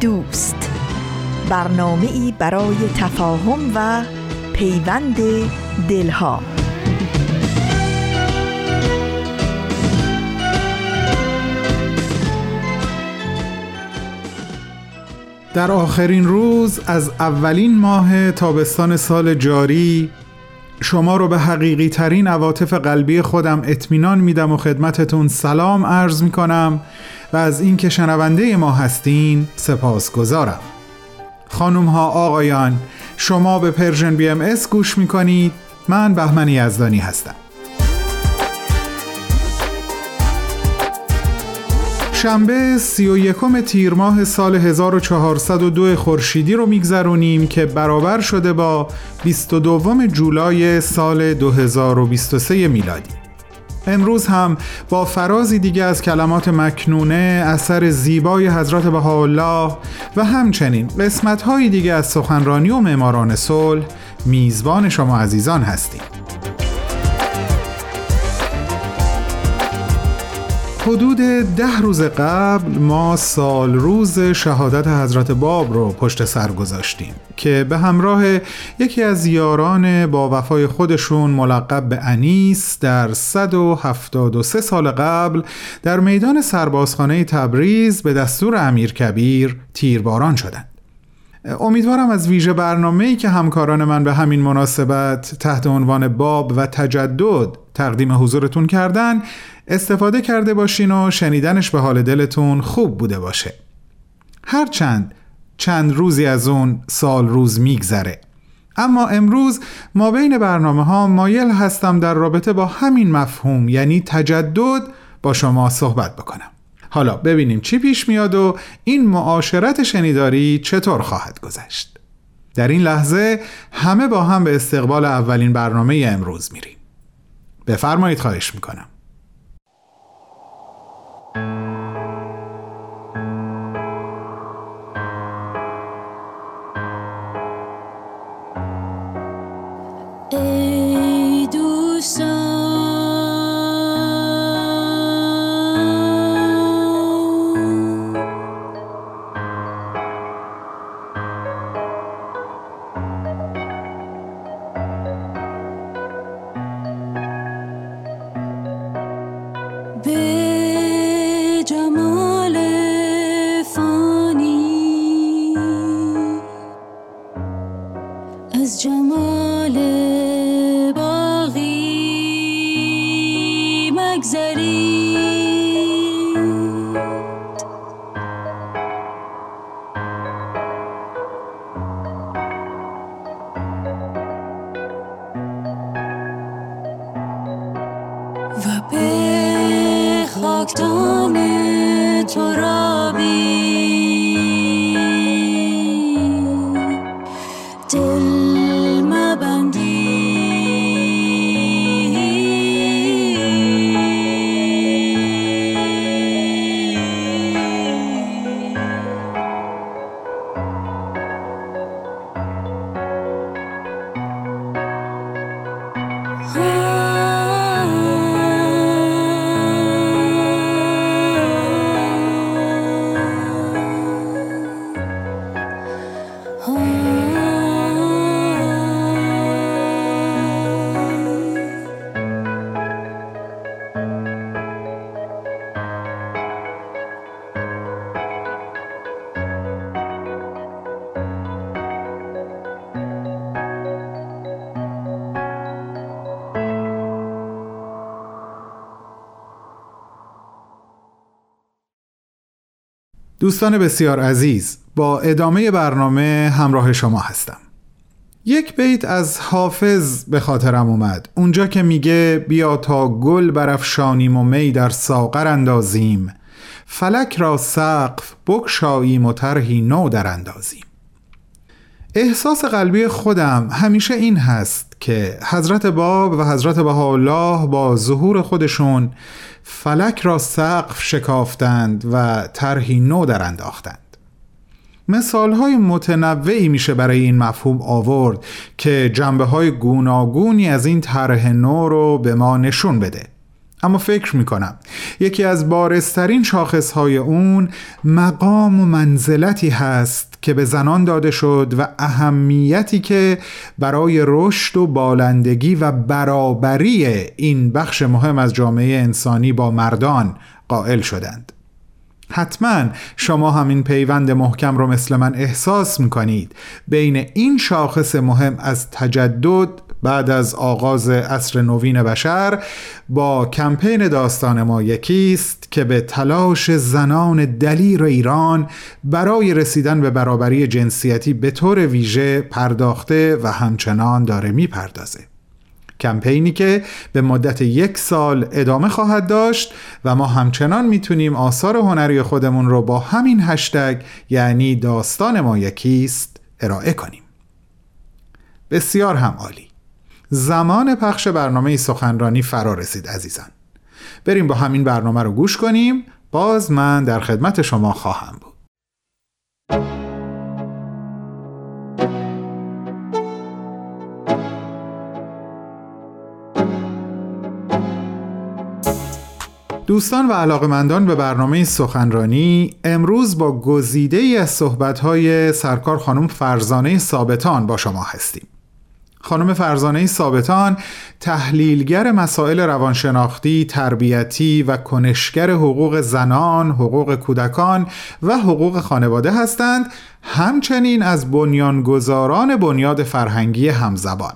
دوست. برنامه ای برای تفاهم و پیوند دلها. در آخرین روز از اولین ماه تابستان سال جاری شما رو به حقیقی ترین عواطف قلبی خودم اطمینان میدم و خدمتتون سلام عرض می کنم و از اینکه شنونده ما هستین سپاسگزارم خانوم ها آقایان شما به Persian BMS گوش می کنید من بهمن یزدانی هستم. شنبه سی و یکم تیر ماه سال 1402 خورشیدی رو میگذرونیم که برابر شده با 22 جولای سال 2023 میلادی. امروز هم با فرازی دیگه از کلمات مکنونه اثر زیبای حضرت بهاءالله و همچنین قسمت‌های دیگه از سخنرانی و معماران صلح میزبان شما عزیزان هستیم. حدود ده روز قبل ما سال روز شهادت حضرت باب رو پشت سر گذاشتیم که به همراه یکی از یاران با وفای خودشون ملقب به انیس در 173 سال قبل در میدان سربازخانه تبریز به دستور امیر کبیر تیرباران شدند. امیدوارم از ویژه برنامه‌ای که همکاران من به همین مناسبت تحت عنوان باب و تجدد تقدیم حضورتون کردن استفاده کرده باشین و شنیدنش به حال دلتون خوب بوده باشه. هرچند چند روزی از اون سال روز میگذره. اما امروز ما بین برنامه ها مایل هستم در رابطه با همین مفهوم یعنی تجدد با شما صحبت بکنم. حالا ببینیم چی پیش میاد و این معاشرت شنیداری چطور خواهد گذشت. در این لحظه همه با هم به استقبال اولین برنامه امروز میریم. بفرمایید خواهش می‌کنم. دوستان بسیار عزیز با ادامه برنامه همراه شما هستم. یک بیت از حافظ به خاطرم اومد. اونجا که میگه بیا تا گل برافشانیم و می در ساغر اندازیم. فلک را سقف بکشاییم و طرحی نو در اندازیم. احساس قلبی خودم همیشه این هست که حضرت باب و حضرت بهاءالله با ظهور خودشون فلک را سقف شکافتند و طرحی نو در انداختند. مثال های متنوعی میشه برای این مفهوم آورد که جنبه های گوناگونی از این طرح نو رو به ما نشون بده. اما فکر می‌کنم یکی از بارسترین شاخص های اون مقام و منزلتی هست که به زنان داده شد و اهمیتی که برای رشد و بالندگی و برابری این بخش مهم از جامعه انسانی با مردان قائل شدند. حتما شما همین پیوند محکم رو مثل من احساس می‌کنید. بین این شاخص مهم از تجدد بعد از آغاز عصر نوین بشر با کمپین داستان ما یکیست که به تلاش زنان دلیر ایران برای رسیدن به برابری جنسیتی به طور ویژه پرداخته و همچنان داره می‌پردازه. کمپینی که به مدت یک سال ادامه خواهد داشت و ما همچنان می‌تونیم آثار هنری خودمون رو با همین هشتگ یعنی داستان ما یکیست ارائه کنیم. بسیار هم عالی. زمان پخش برنامه سخنرانی فرا رسید عزیزان. بریم با همین برنامه رو گوش کنیم. باز من در خدمت شما خواهم بود. دوستان و علاقمندان به برنامه سخنرانی امروز با گزیده ای از صحبتهای سرکار خانم فرزانه ثابتان با شما هستیم. خانم فرزانه ثابتان تحلیلگر مسائل روانشناختی، تربیتی و کنشگر حقوق زنان، حقوق کودکان و حقوق خانواده هستند همچنین از بنیانگذاران بنیاد فرهنگی همزبان.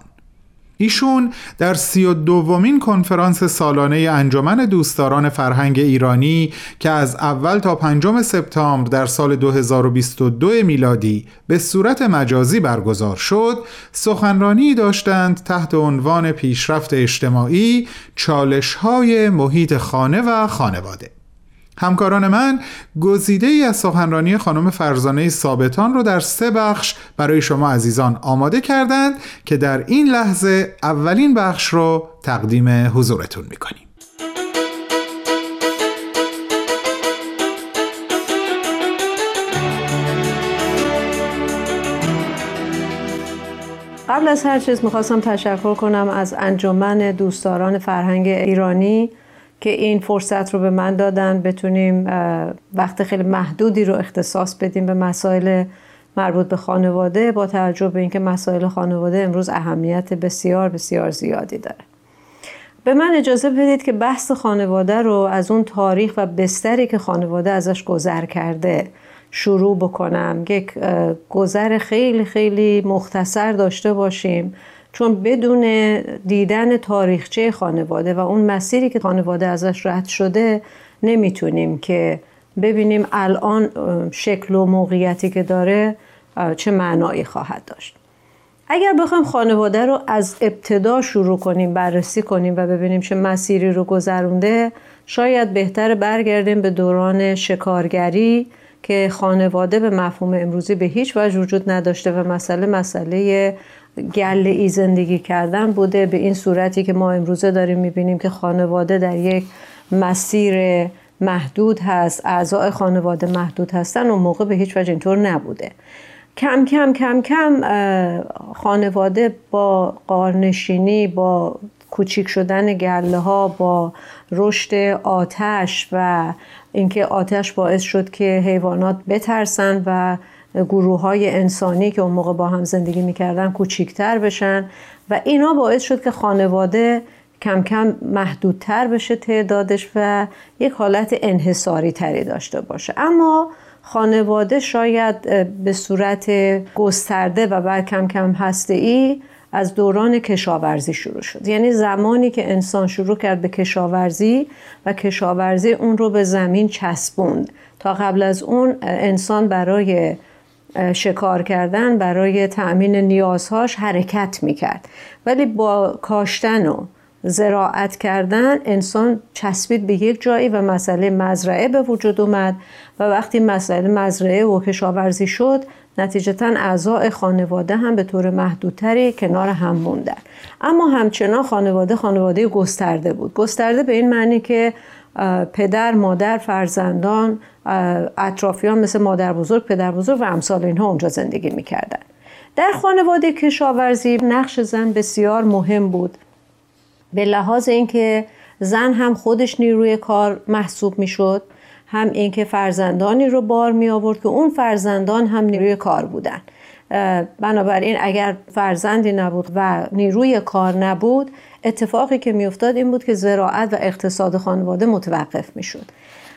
ایشون در سی و دومین کنفرانس سالانه انجمن دوستداران فرهنگ ایرانی که از اول تا پنجم سپتامبر در سال 2022 میلادی به صورت مجازی برگزار شد سخنرانی داشتند تحت عنوان پیشرفت اجتماعی چالش های محیط خانه و خانواده. همکاران من گزیده ای از سخنرانی خانم فرزانه ثابتان رو در سه بخش برای شما عزیزان آماده کردند که در این لحظه اولین بخش رو تقدیم حضورتون می‌کنیم. قبل از هر چیز می‌خواستم تشکر کنم از انجمن دوستداران فرهنگ ایرانی که این فرصت رو به من دادن بتونیم وقت خیلی محدودی رو اختصاص بدیم به مسائل مربوط به خانواده با توجه به اینکه مسائل خانواده امروز اهمیت بسیار بسیار زیادی داره. به من اجازه بدید که بحث خانواده رو از اون تاریخ و بستری که خانواده ازش گذر کرده شروع بکنم. یک گذر خیلی خیلی مختصر داشته باشیم. چون بدون دیدن تاریخچه خانواده و اون مسیری که خانواده ازش رد شده نمی‌تونیم که ببینیم الان شکل و موقعیتی که داره چه معنایی خواهد داشت. اگر بخوایم خانواده رو از ابتدا شروع کنیم بررسی کنیم و ببینیم چه مسیری رو گذرونده شاید بهتر برگردیم به دوران شکارگری که خانواده به مفهوم امروزی به هیچ وجه وجود نداشته و مسئله مسئله گله ای زندگی کردن بوده به این صورتی که ما امروزه داریم می‌بینیم که خانواده در یک مسیر محدود هست اعضای خانواده محدود هستن و موقع به هیچ وجه اینطور نبوده. کم کم کم کم خانواده با قارنشینی با کوچیک شدن گله ها با رشد آتش و اینکه آتش باعث شد که حیوانات بترسن و گروه های انسانی که اون موقع با هم زندگی می‌کردن کوچیکتر بشن و اینا باعث شد که خانواده کم کم محدودتر بشه تعدادش و یک حالت انحصاری تری داشته باشه. اما خانواده شاید به صورت گسترده و بعد کم کم هسته ای از دوران کشاورزی شروع شد. یعنی زمانی که انسان شروع کرد به کشاورزی و کشاورزی اون رو به زمین چسبوند. تا قبل از اون انسان برای شکار کردن برای تأمین نیازهاش حرکت می‌کرد. ولی با کاشتن و زراعت کردن انسان چسبید به یک جایی و مسئله مزرعه به وجود اومد و وقتی مسئله مزرعه و کشاورزی شد نتیجتا اعضای خانواده هم به طور محدودتری کنار هم موندن. اما همچنان خانواده خانواده گسترده بود. گسترده به این معنی که پدر مادر فرزندان اطرافیان مثل مادر بزرگ پدر بزرگ و امثال اینها اونجا زندگی می‌کردن. در خانواده کشاورزی نقش زن بسیار مهم بود. به لحاظ اینکه زن هم خودش نیروی کار محسوب می‌شد هم اینکه فرزندانی رو بار می آورد که اون فرزندان هم نیروی کار بودن. بنابراین اگر فرزندی نبود و نیروی کار نبود اتفاقی که میافتاد این بود که زراعت و اقتصاد خانواده متوقف می‌شد.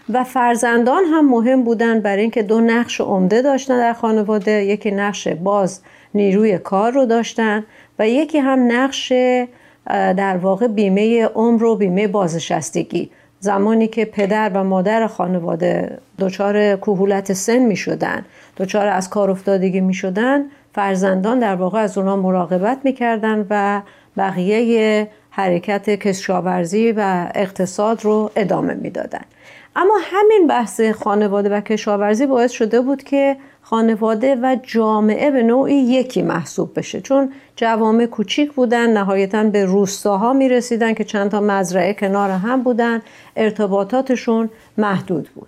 و فرزندان هم مهم بودن برای اینکه دو نقش عمده داشتن در خانواده یکی نقش باز نیروی کار رو داشتن و یکی هم نقش در واقع بیمه عمر و بیمه بازنشستگی. زمانی که پدر و مادر خانواده دچار کهولت سن می شدن دچار از کار افتادگی می شدن فرزندان در واقع از اونا مراقبت می کردن و بقیه حرکت کشاورزی و اقتصاد رو ادامه می‌دادن. اما همین بحث خانواده و کشاورزی باعث شده بود که خانواده و جامعه به نوعی یکی محسوب بشه. چون جوامع کوچیک بودن نهایتا به روستاها می رسیدن که چند تا مزرعه کنار هم بودن ارتباطاتشون محدود بود.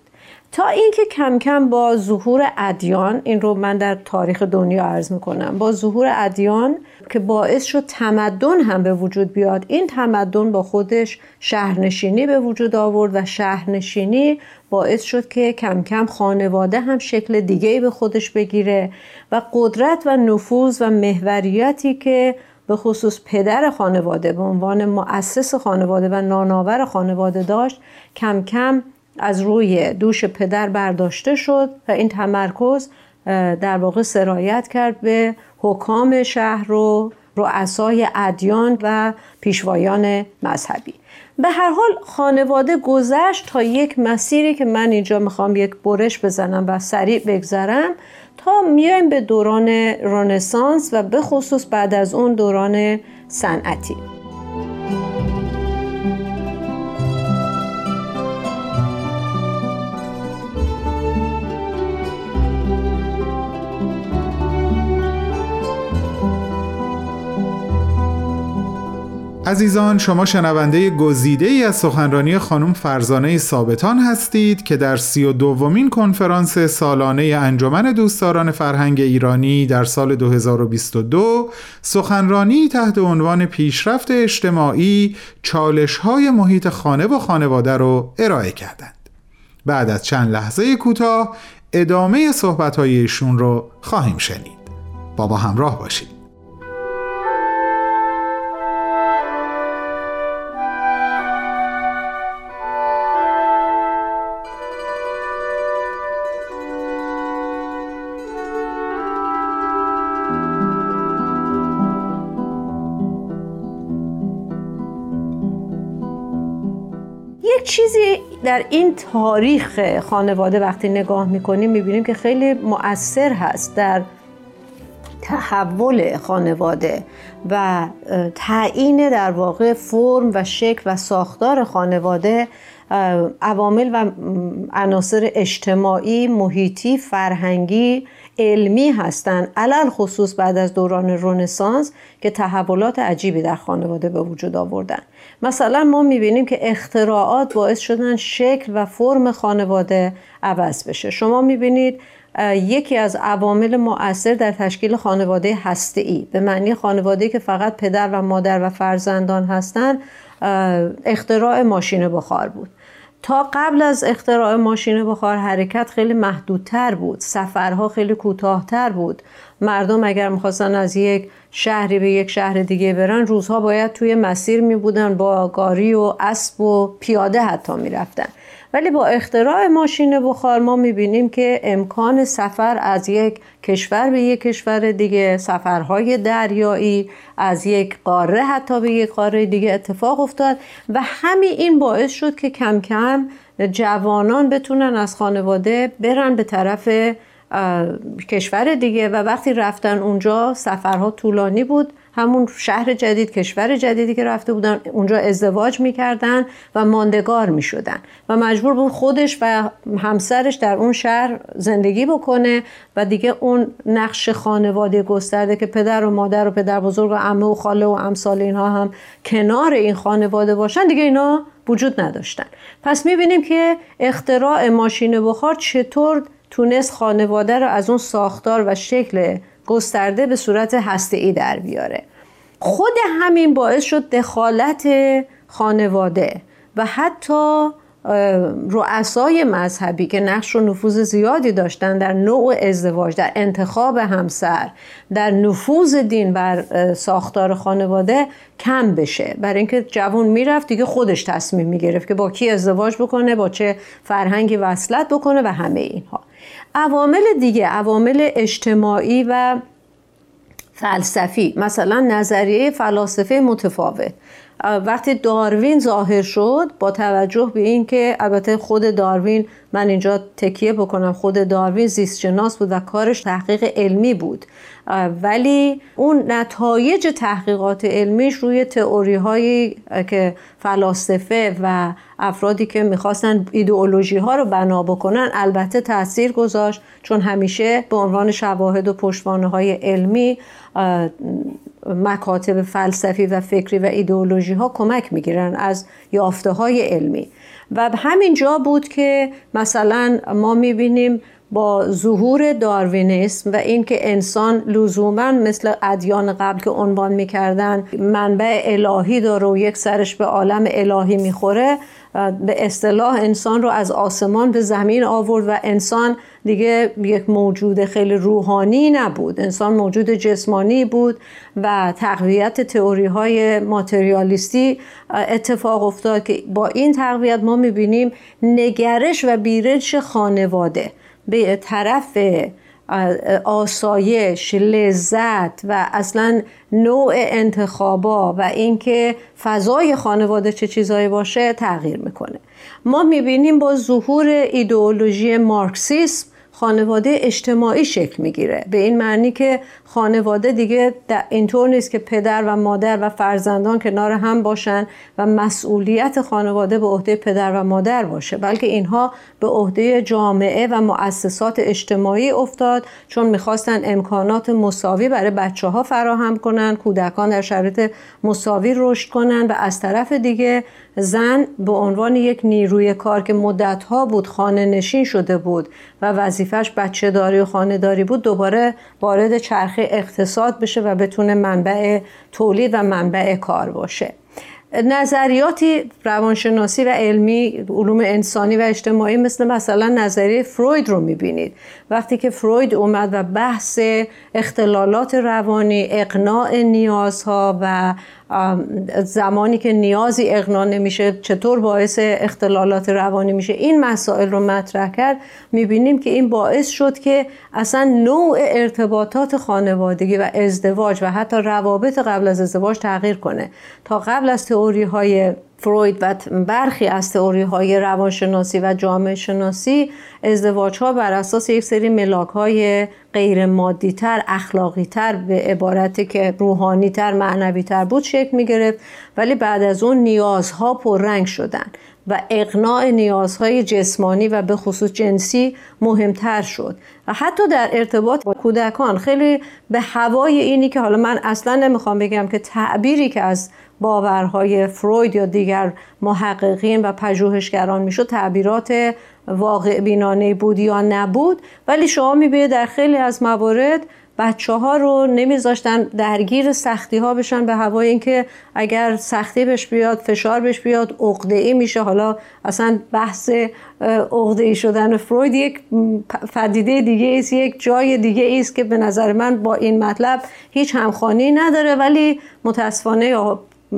تا اینکه کم کم با ظهور ادیان این رو من در تاریخ دنیا عرض می‌کنم با ظهور ادیان که باعث شد تمدن هم به وجود بیاد. این تمدن با خودش شهرنشینی به وجود آورد و شهرنشینی باعث شد که کم کم خانواده هم شکل دیگه به خودش بگیره و قدرت و نفوذ و محوریتی که به خصوص پدر خانواده به عنوان مؤسس خانواده و ناناور خانواده داشت کم کم از روی دوش پدر برداشته شد و این تمرکز در واقع سرایت کرد به حکام شهر و رؤسای ادیان و پیشوایان مذهبی. به هر حال خانواده گذشت تا یک مسیری که من اینجا می‌خوام یک برش بزنم و سریع بگذرم تا میایم به دوران رنسانس و به خصوص بعد از اون دوران صنعتی. عزیزان شما شنونده گزیده ای از سخنرانی خانم فرزانه ثابتان هستید که در سی و دومین کنفرانس سالانه انجمن دوستداران فرهنگ ایرانی در سال 2022 سخنرانی تحت عنوان پیشرفت اجتماعی چالش های محیط خانه و خانواده رو ارائه کردند. بعد از چند لحظه کوتاه ادامه صحبت ایشون رو خواهیم شنید. بابا همراه باشید. چیزی در این تاریخ خانواده وقتی نگاه می‌کنیم می‌بینیم که خیلی مؤثر هست در تحول خانواده و تعیین در واقع فرم و شکل و ساختار خانواده عوامل و عناصر اجتماعی، محیطی، فرهنگی، علمی هستند علل خصوص بعد از دوران رنسانس که تحولات عجیبی در خانواده به وجود آوردن. مثلا ما می‌بینیم که اختراعات باعث شدن شکل و فرم خانواده عوض بشه. شما می‌بینید یکی از عوامل مؤثر در تشکیل خانواده ای به معنی خانواده که فقط پدر و مادر و فرزندان هستند اختراع ماشین بخار بود. تا قبل از اختراع ماشین بخار حرکت خیلی محدودتر بود. سفرها خیلی کوتاهتر بود. مردم اگر می‌خواستن از یک شهری به یک شهر دیگه برن روزها باید توی مسیر می بودن با گاری و اسب و پیاده حتی می‌رفتن. ولی با اختراع ماشین بخار ما می‌بینیم که امکان سفر از یک کشور به یک کشور دیگه سفرهای دریایی از یک قاره حتی به یک قاره دیگه اتفاق افتاد و همین این باعث شد که کم کم جوانان بتونن از خانواده برن به طرف کشور دیگه و وقتی رفتن اونجا سفرها طولانی بود. همون شهر جدید کشور جدیدی که رفته بودن اونجا ازدواج می‌کردن و ماندگار می‌شدن. و مجبور بود خودش و همسرش در اون شهر زندگی بکنه و دیگه اون نقش خانواده گسترده که پدر و مادر و پدر بزرگ و عمه و خاله و امثال اینها هم کنار این خانواده باشن دیگه اینا وجود نداشتن. پس می‌بینیم که اختراع ماشین بخار چطور تونست خانواده رو از اون ساختار و شکل گسترده به صورت هسته در بیاره. خود همین باعث شد دخالت خانواده و حتی رؤسای مذهبی که نقش و نفوذ زیادی داشتن در نوع ازدواج در انتخاب همسر در نفوذ دین بر ساختار خانواده کم بشه. برای اینکه جوان می‌رفت دیگه خودش تصمیم می‌گرفت که با کی ازدواج بکنه با چه فرهنگی وصلت بکنه و همه اینها. عوامل دیگه عوامل اجتماعی و فلسفی مثلا نظریه فلاسفه متفاوت. وقتی داروین ظاهر شد با توجه به اینکه البته خود داروین من اینجا تکیه بکنم خود داروین زیست شناس بود و کارش تحقیق علمی بود. ولی اون نتایج تحقیقات علمیش روی تئوری هایی که فلاسفه و افرادی که می‌خواستن ایدئولوژی ها رو بنا بکنن البته تاثیر گذاشت. چون همیشه به عنوان شواهد و پشتوانه های علمی مکاتب فلسفی و فکری و ایدئولوژی ها کمک می‌گیرن از یافته های علمی. و همین جا بود که مثلا ما می‌بینیم با ظهور داروینیسم و اینکه انسان لزوما مثل ادیان قبل که عنوان می‌کردن منبع الهی داره و یک سرش به عالم الهی می‌خوره به اصطلاح انسان رو از آسمان به زمین آورد و انسان دیگه یک موجود خیلی روحانی نبود. انسان موجود جسمانی بود و تقویت تئوری های ماتریالیستی اتفاق افتاد که با این تقویت ما می‌بینیم نگرش و بیرنش خانواده. به طرف آسایش لذت و اصلا نوع انتخابا و اینکه فضای خانواده چه چیزایی باشه تغییر می‌کنه. ما می‌بینیم با ظهور ایدئولوژی مارکسیسم خانواده اجتماعی شکل می‌گیره. به این معنی که خانواده دیگه اینطور نیست که پدر و مادر و فرزندان کنار هم باشن و مسئولیت خانواده به عهده پدر و مادر باشه بلکه اینها به عهده جامعه و مؤسسات اجتماعی افتاد چون می‌خواستن امکانات مساوی برای بچه ها فراهم کنن کودکان در شرایط مساوی رشد کنن و از طرف دیگه زن به عنوان یک نیروی کار که مدتها بود خانه نشین شده بود و وظیفش بچه داری و خانه داری بود دوباره وارد چرخه اقتصاد بشه و بتونه منبع تولید و منبع کار باشه. نظریاتی روانشناسی و علمی علوم انسانی و اجتماعی مثل مثلا نظریه فروید رو می‌بینید. وقتی که فروید اومد و بحث اختلالات روانی اقناع نیازها و زمانی که نیازی اقنا نمیشه چطور باعث اختلالات روانی میشه این مسائل رو مطرح کرد. می‌بینیم که این باعث شد که اصلا نوع ارتباطات خانوادگی و ازدواج و حتی روابط قبل از ازدواج تغییر کنه. تا قبل از تئوری های فروید و برخی از تئوری های روانشناسی و جامعه شناسی ازدواج ها بر اساس یک سری ملاک های غیر مادی تر اخلاقی تر به عبارتی که روحانی تر معنوی تر بود شکل می گرفت ولی بعد از اون نیازها پررنگ شدن و اقناع نیازهای جسمانی و به خصوص جنسی مهمتر شد. و حتی در ارتباط با کودکان خیلی به هوای اینی که حالا من اصلا نمی‌خوام بگم که تعبیری که از باورهای فروید یا دیگر محققین و پژوهشگران می‌شد. تعبیرات واقع بینانه بود یا نبود؟ ولی شما می‌بینید در خیلی از موارد بچه ها رو نمیذاشتن درگیر سختی ها بشن به هوای اینکه اگر سختی بهش بیاد فشار بهش بیاد عقده ای میشه. حالا اصلا بحث عقده ای شدن فروید یک فدیده دیگه است یک جای دیگه است که به نظر من با این مطلب هیچ همخوانی نداره. ولی متاسفانه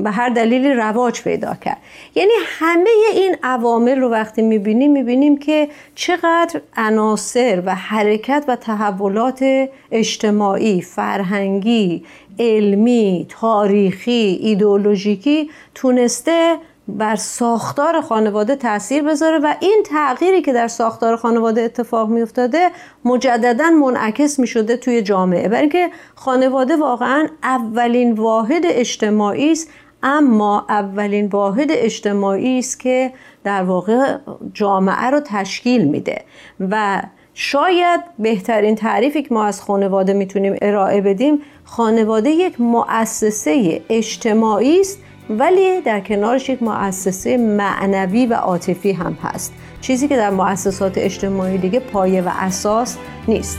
به هر دلیلی رواج پیدا کرد. یعنی همه این عوامل رو وقتی می‌بینیم می‌بینیم که چقدر عناصر و حرکت و تحولات اجتماعی فرهنگی علمی تاریخی ایدئولوژیکی تونسته بر ساختار خانواده تاثیر بذاره و این تغییری که در ساختار خانواده اتفاق می افتاده مجددا منعکس می شده توی جامعه. برای اینکه خانواده واقعا اولین واحد اجتماعی است اما اولین واحد اجتماعی است که در واقع جامعه رو تشکیل میده و شاید بهترین تعریفی که ما از خانواده می‌تونیم ارائه بدیم خانواده یک مؤسسه اجتماعی است ولی در کنارش یک مؤسسه معنوی و عاطفی هم هست. چیزی که در مؤسسات اجتماعی دیگه پایه و اساس نیست.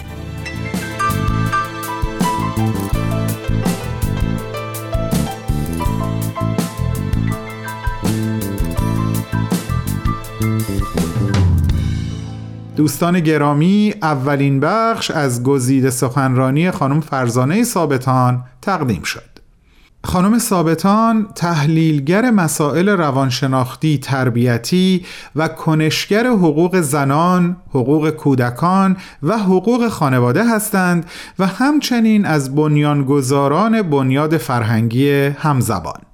دوستان گرامی اولین بخش از گزیده سخنرانی خانم فرزانه ثابتان تقدیم شد. خانم ثابتان تحلیلگر مسائل روانشناختی تربیتی و کنشگر حقوق زنان، حقوق کودکان و حقوق خانواده هستند و همچنین از بنیانگذاران بنیاد فرهنگی همزبان.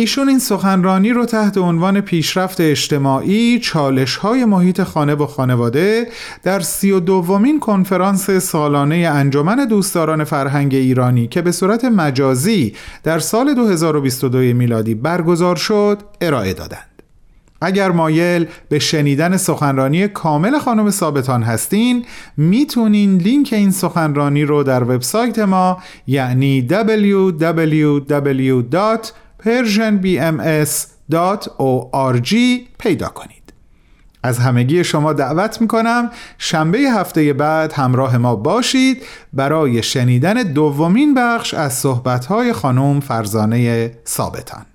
ایشون این سخنرانی رو تحت عنوان پیشرفت اجتماعی چالش های محیط خانه و خانواده در سی و دومین کنفرانس سالانه انجمن دوستداران فرهنگ ایرانی که به صورت مجازی در سال 2022 میلادی برگزار شد ارائه دادند. اگر مایل به شنیدن سخنرانی کامل خانم ثابتان هستین می‌تونین لینک این سخنرانی رو در وبسایت ما یعنی www. persianbms.org پیدا کنید. از همگی شما دعوت می‌کنم شنبه هفته بعد همراه ما باشید برای شنیدن دومین بخش از صحبتهای خانم فرزانه ثابتان.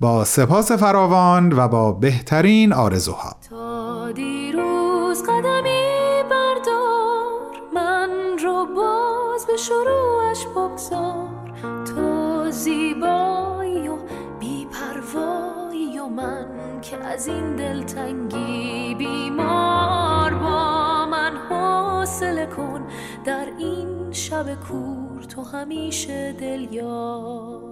با سپاس فراوان و با بهترین آرزوها. تا دیروز قدمی بردار من رو باز به شروعش بگذار. تو زیبا من که از این دلتنگی بیمار با من حوصله کن. در این شب کور تو همیشه دل یار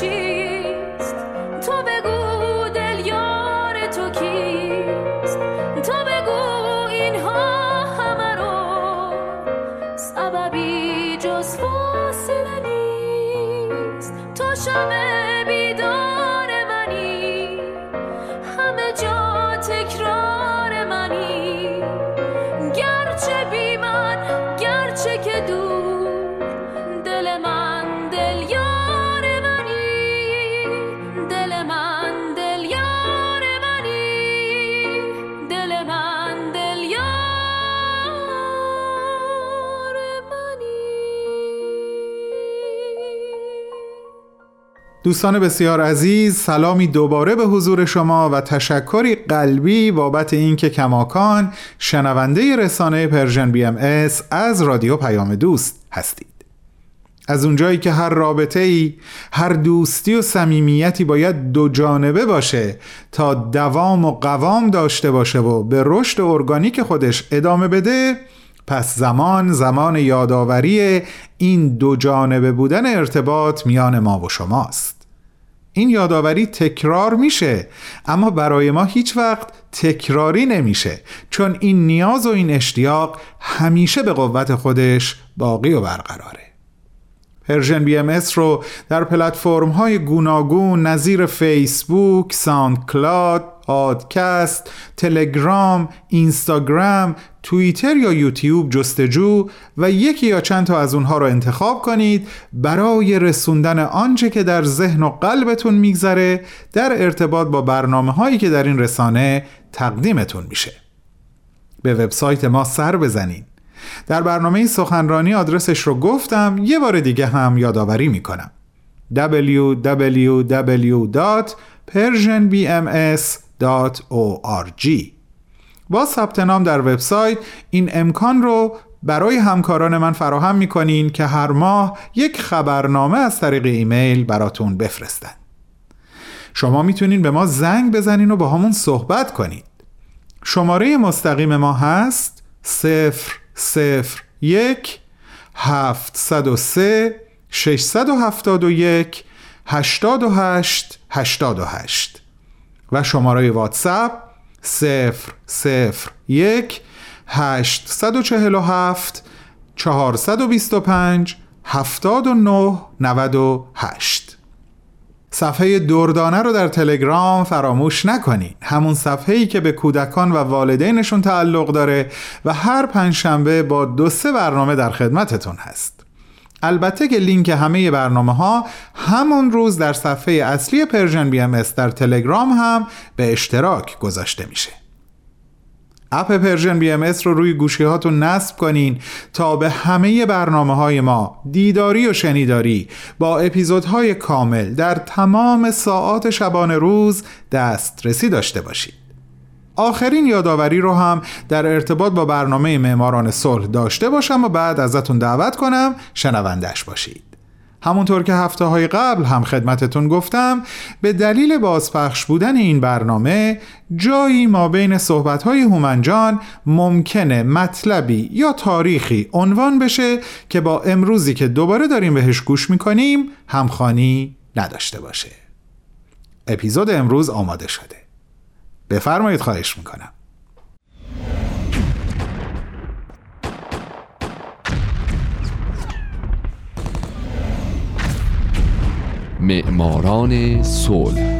چیست؟ تو بگو دل یار تو کیست؟ تو بگو اینها همه رو سببی جز فاصله نیست. دوستان بسیار عزیز سلامی دوباره به حضور شما و تشکری قلبی بابت اینکه کماکان شنونده رسانه Persian BMS از رادیو پیام دوست هستید. از اونجایی که هر رابطه ای هر دوستی و صمیمیتی باید دو جانبه باشه تا دوام و قوام داشته باشه و به رشد ارگانیک خودش ادامه بده پس زمان زمان یادآوری این دو جانبه بودن ارتباط میان ما و شماست. این یادآوری تکرار میشه. اما برای ما هیچ وقت تکراری نمیشه چون این نیاز و این اشتیاق همیشه به قوت خودش باقی و برقراره. Persian BMS رو در پلتفرم های گوناگون نظیر فیسبوک، SoundCloud، پادکست، تلگرام، اینستاگرام، توییتر یا یوتیوب جستجو و یکی یا چند تا از اونها رو انتخاب کنید برای رسوندن آنچه که در ذهن و قلبتون میگذره در ارتباط با برنامه هایی که در این رسانه تقدیمتون میشه. به وبسایت ما سر بزنید در برنامه سخنرانی آدرسش رو گفتم یه بار دیگه هم یادآوری می‌کنم. www.persianbms.org با ثبت نام در وبسایت. این امکان رو برای همکاران من فراهم می‌کنین که هر ماه یک خبرنامه از طریق ایمیل براتون بفرستن. شما می‌تونین به ما زنگ بزنین و با همون صحبت کنید. شماره مستقیم ما هست صفر صفر یک هفت و سه ششصد و هفتاد و یک هشتاد و هشت هشتاد و هشت و شماره واتساپ صفر صفر یک هشتصد و چهل و هفت چهارصد و بیست و پنج هفتاد و نه نود و هشت. صفحه دردانه رو در تلگرام فراموش نکنید همون صفحه ای که به کودکان و والدینشون تعلق داره و هر پنجشنبه با دو سه برنامه در خدمتتون هست. البته که لینک همه برنامه ها همون روز در صفحه اصلی Persian BMS در تلگرام هم به اشتراک گذاشته میشه. اپ Persian BMS رو روی گوشی هاتون نصب کنین تا به همه برنامه های ما دیداری و شنیداری با اپیزودهای کامل در تمام ساعات شبانه روز دسترسی داشته باشید. آخرین یادآوری رو هم در ارتباط با برنامه معماران صلح داشته باشم و بعد ازتون دعوت کنم شنوندش باشید. همونطور که هفته های قبل هم خدمتتون گفتم به دلیل بازپخش بودن این برنامه جایی ما بین صحبت های هومنجان ممکنه مطلبی یا تاریخی عنوان بشه که با امروزی که دوباره داریم بهش گوش می‌کنیم همخانی نداشته باشه. اپیزود امروز آماده شده. بفرمایید خواهش می‌کنم. معماران صلح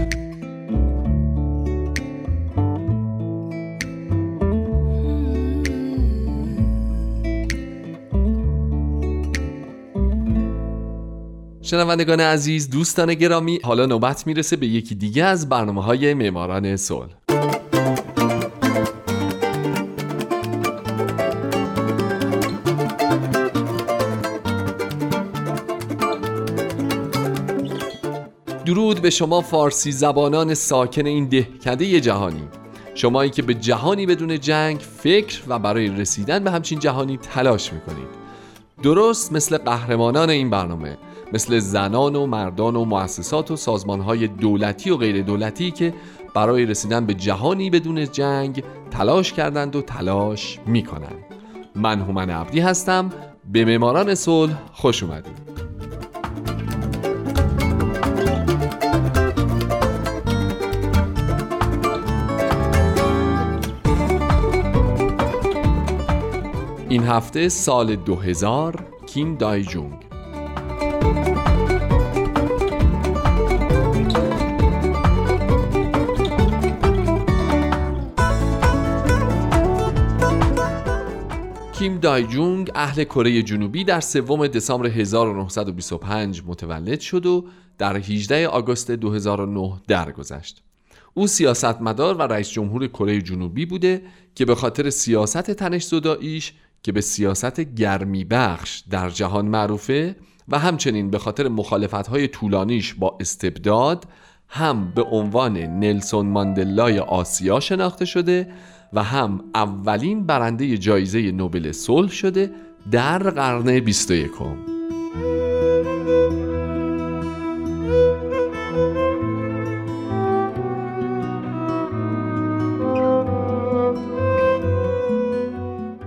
شنوندگان عزیز دوستان گرامی حالا نوبت می‌رسه به یکی دیگه از برنامه های معماران صلح. درود به شما فارسی زبانان ساکن این دهکده جهانی. شمایی که به جهانی بدون جنگ فکر و برای رسیدن به همچین جهانی تلاش می‌کنید. درست مثل قهرمانان این برنامه. مثل زنان و مردان و مؤسسات و سازمانهای دولتی و غیر دولتی که برای رسیدن به جهانی بدون جنگ تلاش کردند و تلاش می‌کنند. من هومن عبدی هستم. به معماران صلح خوش اومدید. این هفته سال 2000 کیم دای جونگ کیم دایجونگ اهل کره جنوبی در سوم دسامبر 1925 متولد شد و در 18 آگوست 2009 درگذشت. او سیاستمدار و رئیس جمهور کره جنوبی بوده که به خاطر سیاست تنش زداییش که به سیاست گرمی بخش در جهان معروفه و همچنین به خاطر مخالفت‌های طولانیش با استبداد هم به عنوان نلسون ماندلای آسیا شناخته شده و هم اولین برنده جایزه نوبل صلح شده در قرن 21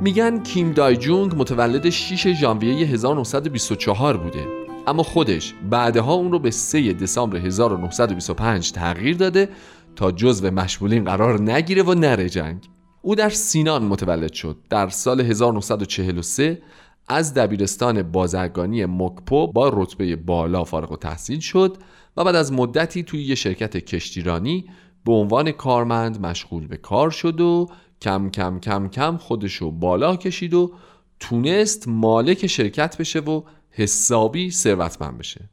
میگن کیم دای جونگ متولد 6 ژانویه 1924 بوده. اما خودش بعدها اون رو به 3 دسامبر 1925 تغییر داده تا جزو مشمولین قرار نگیره و نره جنگ. او در سینان متولد شد. در سال 1943 از دبیرستان بازرگانی مکپو با رتبه بالا فارغ و تحصیل شد و بعد از مدتی توی یه شرکت کشتیرانی به عنوان کارمند مشغول به کار شد و کم کم کم کم خودشو بالا کشید و تونست مالک شرکت بشه و حسابی ثروتمند بشه.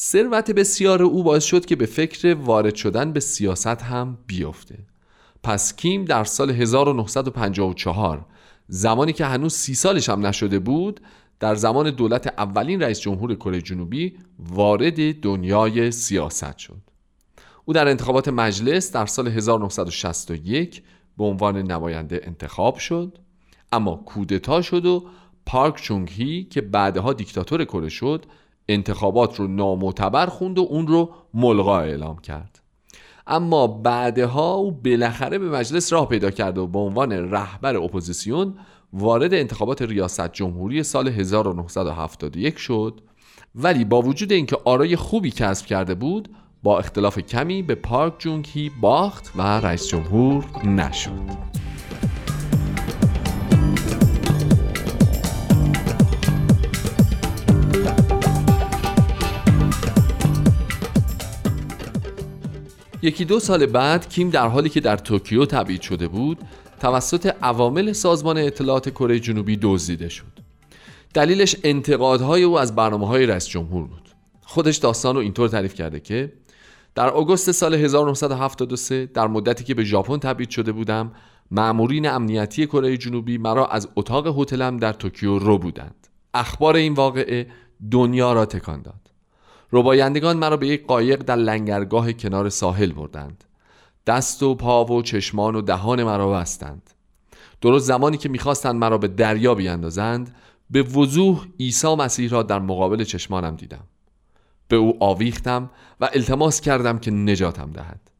ثروت بسیار او باعث شد که به فکر وارد شدن به سیاست هم بیفته. پس کیم در سال 1954 زمانی که هنوز سی سالش هم نشده بود در زمان دولت اولین رئیس جمهور کره جنوبی وارد دنیای سیاست شد. او در انتخابات مجلس در سال 1961 به عنوان نماینده انتخاب شد اما کودتا شد و پارک چونگ هی که بعدها دیکتاتور کره شد انتخابات رو نامعتبر خوند و اون رو ملغا اعلام کرد. اما بعدها او بالاخره به مجلس راه پیدا کرد و به عنوان رهبر اپوزیسیون وارد انتخابات ریاست جمهوری سال 1971 شد ولی با وجود اینکه آرای خوبی کسب کرده بود با اختلاف کمی به پارک جونگ هی باخت و رئیس جمهور نشد. یکی دو سال بعد کیم در حالی که در توکیو تبعید شده بود توسط عوامل سازمان اطلاعات کره جنوبی دزدیده شد. دلیلش انتقادهای او از برنامه های رئیس جمهور بود. خودش داستان رو اینطور تعریف کرده که در آگوست سال 1973 در مدتی که به ژاپن تبعید شده بودم مأمورین امنیتی کره جنوبی مرا از اتاق هتلم در توکیو رو بودند. اخبار این واقعه دنیا را تکان داد. ربایندگان مرا به یک قایق در لنگرگاه کنار ساحل بردند. دست و پا و چشمان و دهان مرا بستند. درست زمانی که می‌خواستند مرا به دریا بیاندازند به وضوح عیسی مسیح را در مقابل چشمانم دیدم. به او آویختم و التماس کردم که نجاتم دهد.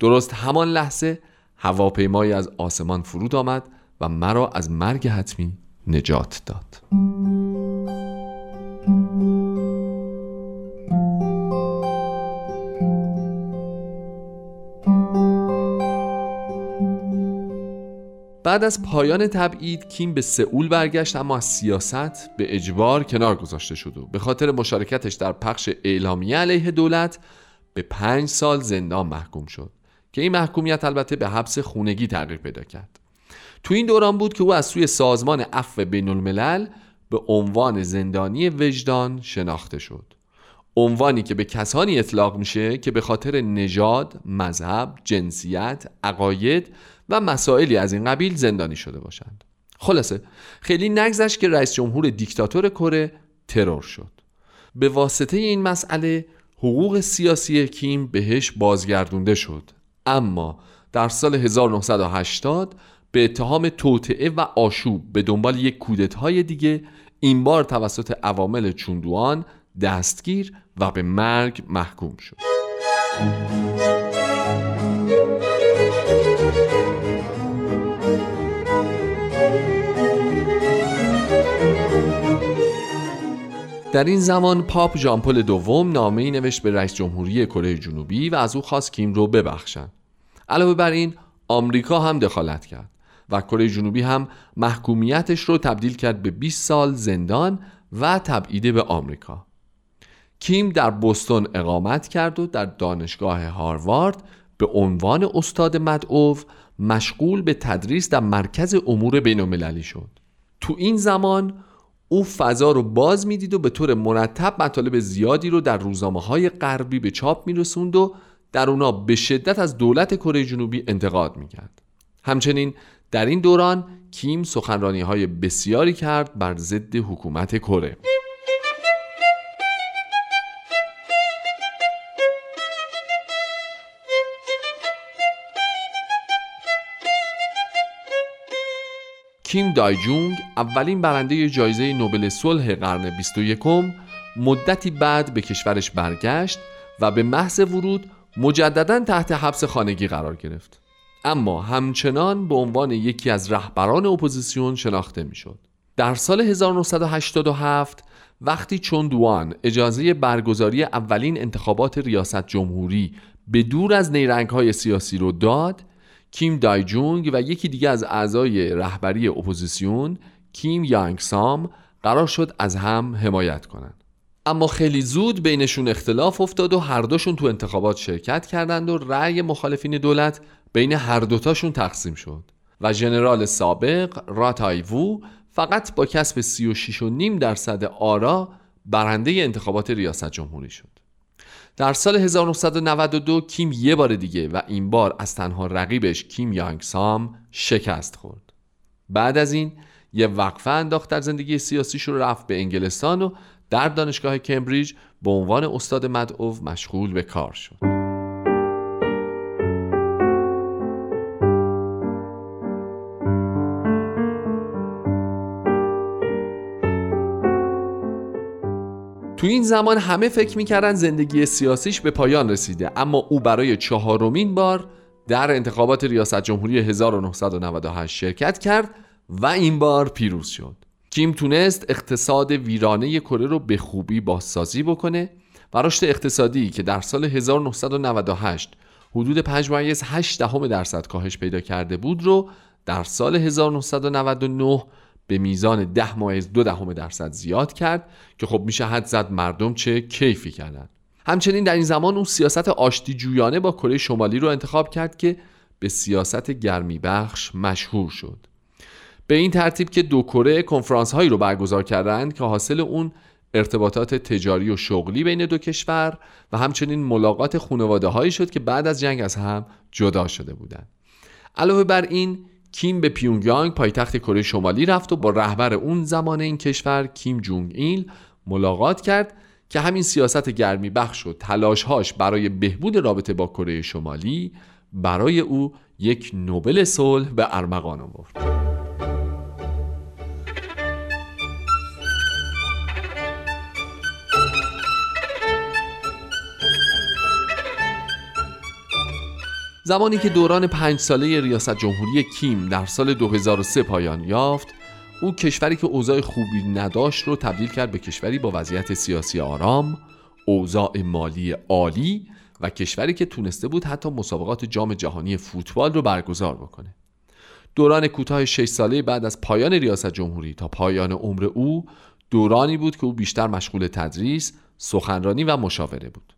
درست همان لحظه هواپیمایی از آسمان فرود آمد و مرا از مرگ حتمی نجات داد. بعد از پایان تبعید کیم به سئول برگشت اما از سیاست به اجبار کنار گذاشته شد و به خاطر مشارکتش در پخش اعلامیه علیه دولت به پنج سال زندان محکوم شد که این محکومیت البته به حبس خونگی تغییر پیدا کرد. تو این دوران بود که او از سوی سازمان عفو بین الملل به عنوان زندانی وجدان شناخته شد. عنوانی که به کسانی اطلاق میشه که به خاطر نژاد، مذهب، جنسیت، عقاید و مسائلی از این قبیل زندانی شده باشند. خلاصه خیلی نگذشت که رئیس جمهور دیکتاتور کره ترور شد. به واسطه این مسئله حقوق سیاسی کیم بهش بازگردونده شد. اما در سال 1980 به اتهام توطعه و آشوب به دنبال یک کودتای دیگه این بار توسط عوامل چوندوان دستگیر و به مرگ محکوم شد در این زمان پاپ ژامپل دوم نامه ای نوشت به رئیس جمهوری کره جنوبی و از او خواست کیم رو ببخشند. علاوه بر این آمریکا هم دخالت کرد و کره جنوبی هم محکومیتش رو تبدیل کرد به 20 سال زندان و تبعیده به آمریکا. کیم در بوستون اقامت کرد و در دانشگاه هاروارد به عنوان استاد مدعو مشغول به تدریس در مرکز امور بین شد. تو این زمان او فضا رو باز می‌دید و به طور مرتب مطالب زیادی رو در روزنامه های غربی به چاپ میرسوند و در اونا به شدت از دولت کره جنوبی انتقاد می‌کرد همچنین در این دوران کیم سخنرانی های بسیاری کرد بر ضد حکومت کره کیم دایجونگ اولین برنده جایزه نوبل صلح قرن 21 مدتی بعد به کشورش برگشت و به محض ورود مجددا تحت حبس خانگی قرار گرفت اما همچنان به عنوان یکی از رهبران اپوزیسیون شناخته می‌شد. در سال 1987 وقتی چون دوان اجازه برگزاری اولین انتخابات ریاست جمهوری به دور از نیرنگ های سیاسی رو داد کیم دایجونگ و یکی دیگه از اعضای رهبری اپوزیسیون کیم یانگ سام قرار شد از هم حمایت کنند. اما خیلی زود بینشون اختلاف افتاد و هر دوشون تو انتخابات شرکت کردند و رأی مخالفین دولت بین هر دوتاشون تقسیم شد و ژنرال سابق رو ته‌وو فقط با کسب 36.5 درصد آرا برنده انتخابات ریاست جمهوری شد. در سال 1992 کیم یه بار دیگه و این بار از تنها رقیبش کیم یانگ سام شکست خورد. بعد از این یه وقفه انداخت در زندگی سیاسیش رو رفت به انگلستان و در دانشگاه کمبریج به عنوان استاد مدعو مشغول به کار شد. تو این زمان همه فکر می‌کردن زندگی سیاسیش به پایان رسیده. اما او برای چهارمین بار در انتخابات ریاست جمهوری 1998 شرکت کرد و این بار پیروز شد. کیم تونست اقتصاد ویرانه کره رو به خوبی بازسازی بکنه و رشد اقتصادی که در سال 1998 حدود 5.8 دهم درصد کاهش پیدا کرده بود رو در سال 1999 به میزان ده مایز دو دهم درصد زیاد کرد که خب میشه حد زد مردم چه کیفی کردن. همچنین در این زمان اون سیاست آشتی جویانه با کره شمالی رو انتخاب کرد که به سیاست گرمی بخش مشهور شد. به این ترتیب که دو کره کنفرانس هایی رو برگزار کردند که حاصل اون ارتباطات تجاری و شغلی بین دو کشور و همچنین ملاقات خانواده هایی شد که بعد از جنگ از هم جدا شده بودند. علاوه بر این کیم به پیونگیانگ پایتخت کره شمالی رفت و با رهبر اون زمان این کشور کیم جونگ ایل ملاقات کرد که همین سیاست گرمی بخش و تلاشهاش برای بهبود رابطه با کره شمالی برای او یک نوبل صلح به ارمغان آورد. زمانی که دوران پنج ساله ریاست جمهوری کیم در سال 2003 پایان یافت او کشوری که اوضاع خوبی نداشت رو تبدیل کرد به کشوری با وضعیت سیاسی آرام اوضاع مالی عالی و کشوری که تونسته بود حتی مسابقات جام جهانی فوتبال رو برگزار بکنه. دوران کوتاه 6 ساله بعد از پایان ریاست جمهوری تا پایان عمر او دورانی بود که او بیشتر مشغول تدریس، سخنرانی و مشاوره بود.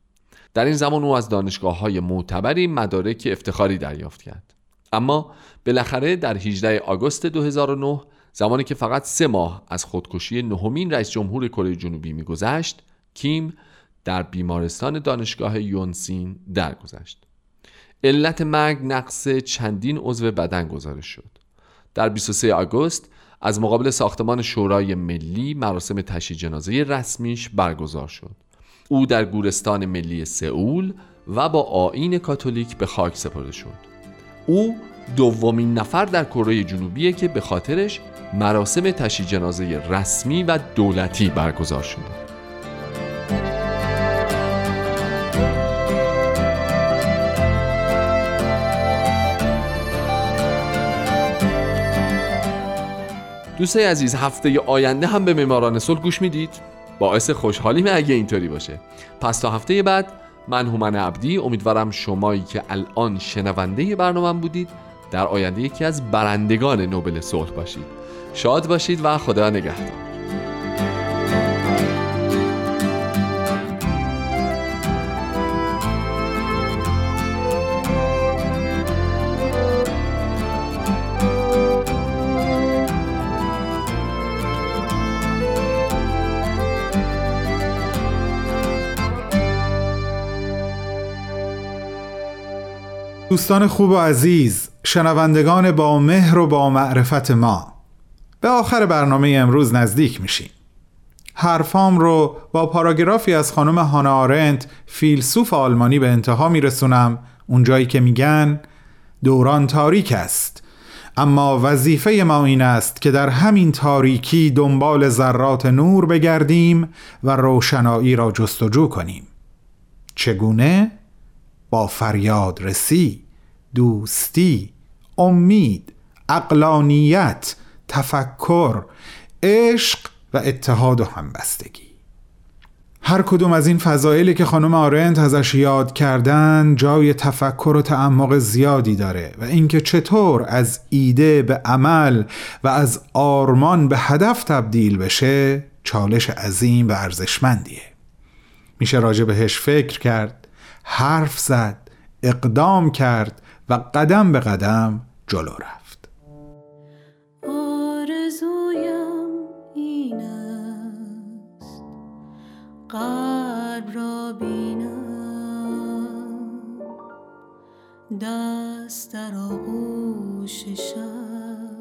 در این زمان او از دانشگاه های معتبری مدارک افتخاری دریافت کرد. اما بالاخره در 18 آگوست 2009 زمانی که فقط سه ماه از خودکشی نهمین رئیس جمهور کره جنوبی میگذشت کیم در بیمارستان دانشگاه یونسین درگذشت. علت مرگ نقص چندین عضو بدن گزارش شد. در 23 آگوست از مقابل ساختمان شورای ملی مراسم تشییع جنازه رسمیش برگزار شد. او در گورستان ملی سئول و با آین کاتولیک به خاک سپرده شد او دومین نفر در کره جنوبیه که به خاطرش مراسم تشییع جنازه رسمی و دولتی برگزار شده دوستای عزیز هفته آینده هم به معماران صلح گوش می‌دید؟ باعث خوشحالیم اگه اینطوری باشه. پس تا هفته بعد من هومن عبدی امیدوارم شمایی که الان شنونده برنامه بودید در آینده یکی از برندگان نوبل صلح باشید. شاد باشید و خدا نگهدار. دوستان خوب و عزیز شنوندگان با مهر و با معرفت ما. به آخر برنامه امروز نزدیک میشیم. حرفام رو با پاراگرافی از خانم هانا آرنت فیلسوف آلمانی به انتها میرسونم. اونجایی که میگن دوران تاریک است. اما وظیفه ما این است که در همین تاریکی دنبال ذرات نور بگردیم و روشنایی را جستجو کنیم. چگونه؟ با فریاد رسی. دوستی امید اقلانیت تفکر عشق و اتحاد و همبستگی. هر کدوم از این فضایلی که خانم آرنت ازش یاد کردن جای تفکر و تعمق زیادی داره و اینکه چطور از ایده به عمل و از آرمان به هدف تبدیل بشه چالش عظیم و ارزشمندیه. میشه راجع بهش فکر کرد حرف زد اقدام کرد و قدم به قدم جلو رفت. آرزویم این است. قلب را بینم. دست در آغوش شب.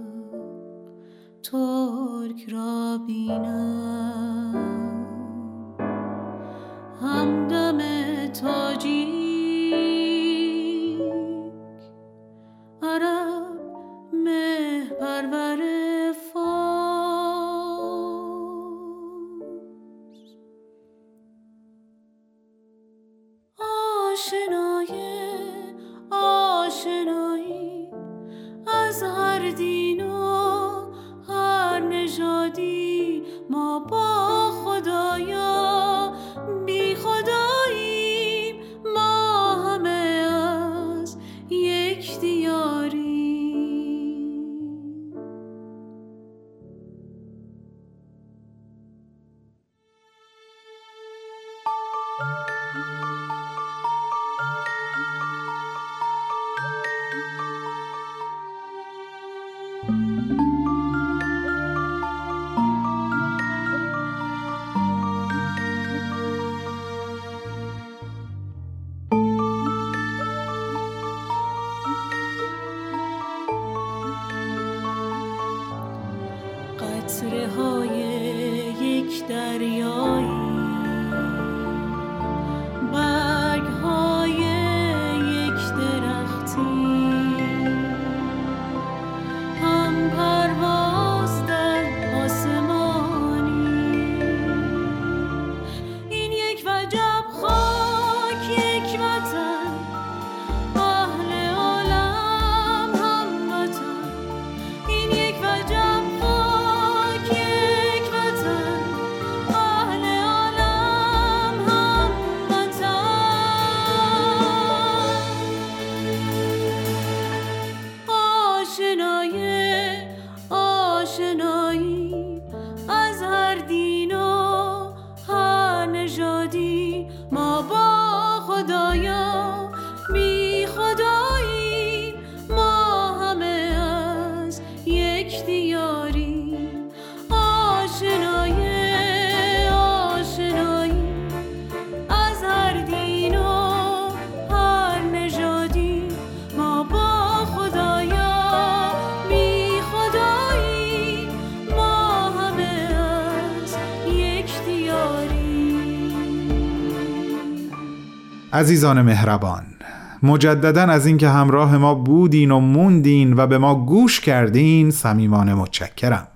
ترک را بینم. همدم تاجی عرب مه پرور فارس آشنای آشنایی از هر دین و هر نژادی ما با خدایا بی خداییم عزیزان مهربان مجددا از اینکه همراه ما بودین و موندین و به ما گوش کردین صمیمانه متشکرم.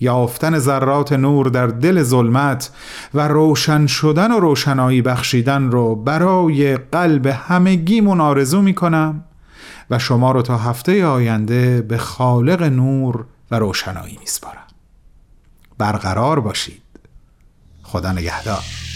یافتن ذرات نور در دل ظلمت و روشن شدن و روشنایی بخشیدن رو برای قلب همگیمون آرزو می کنم و شما رو تا هفته آینده به خالق نور و روشنایی میسپارم. برقرار باشید. خدا نگهدار.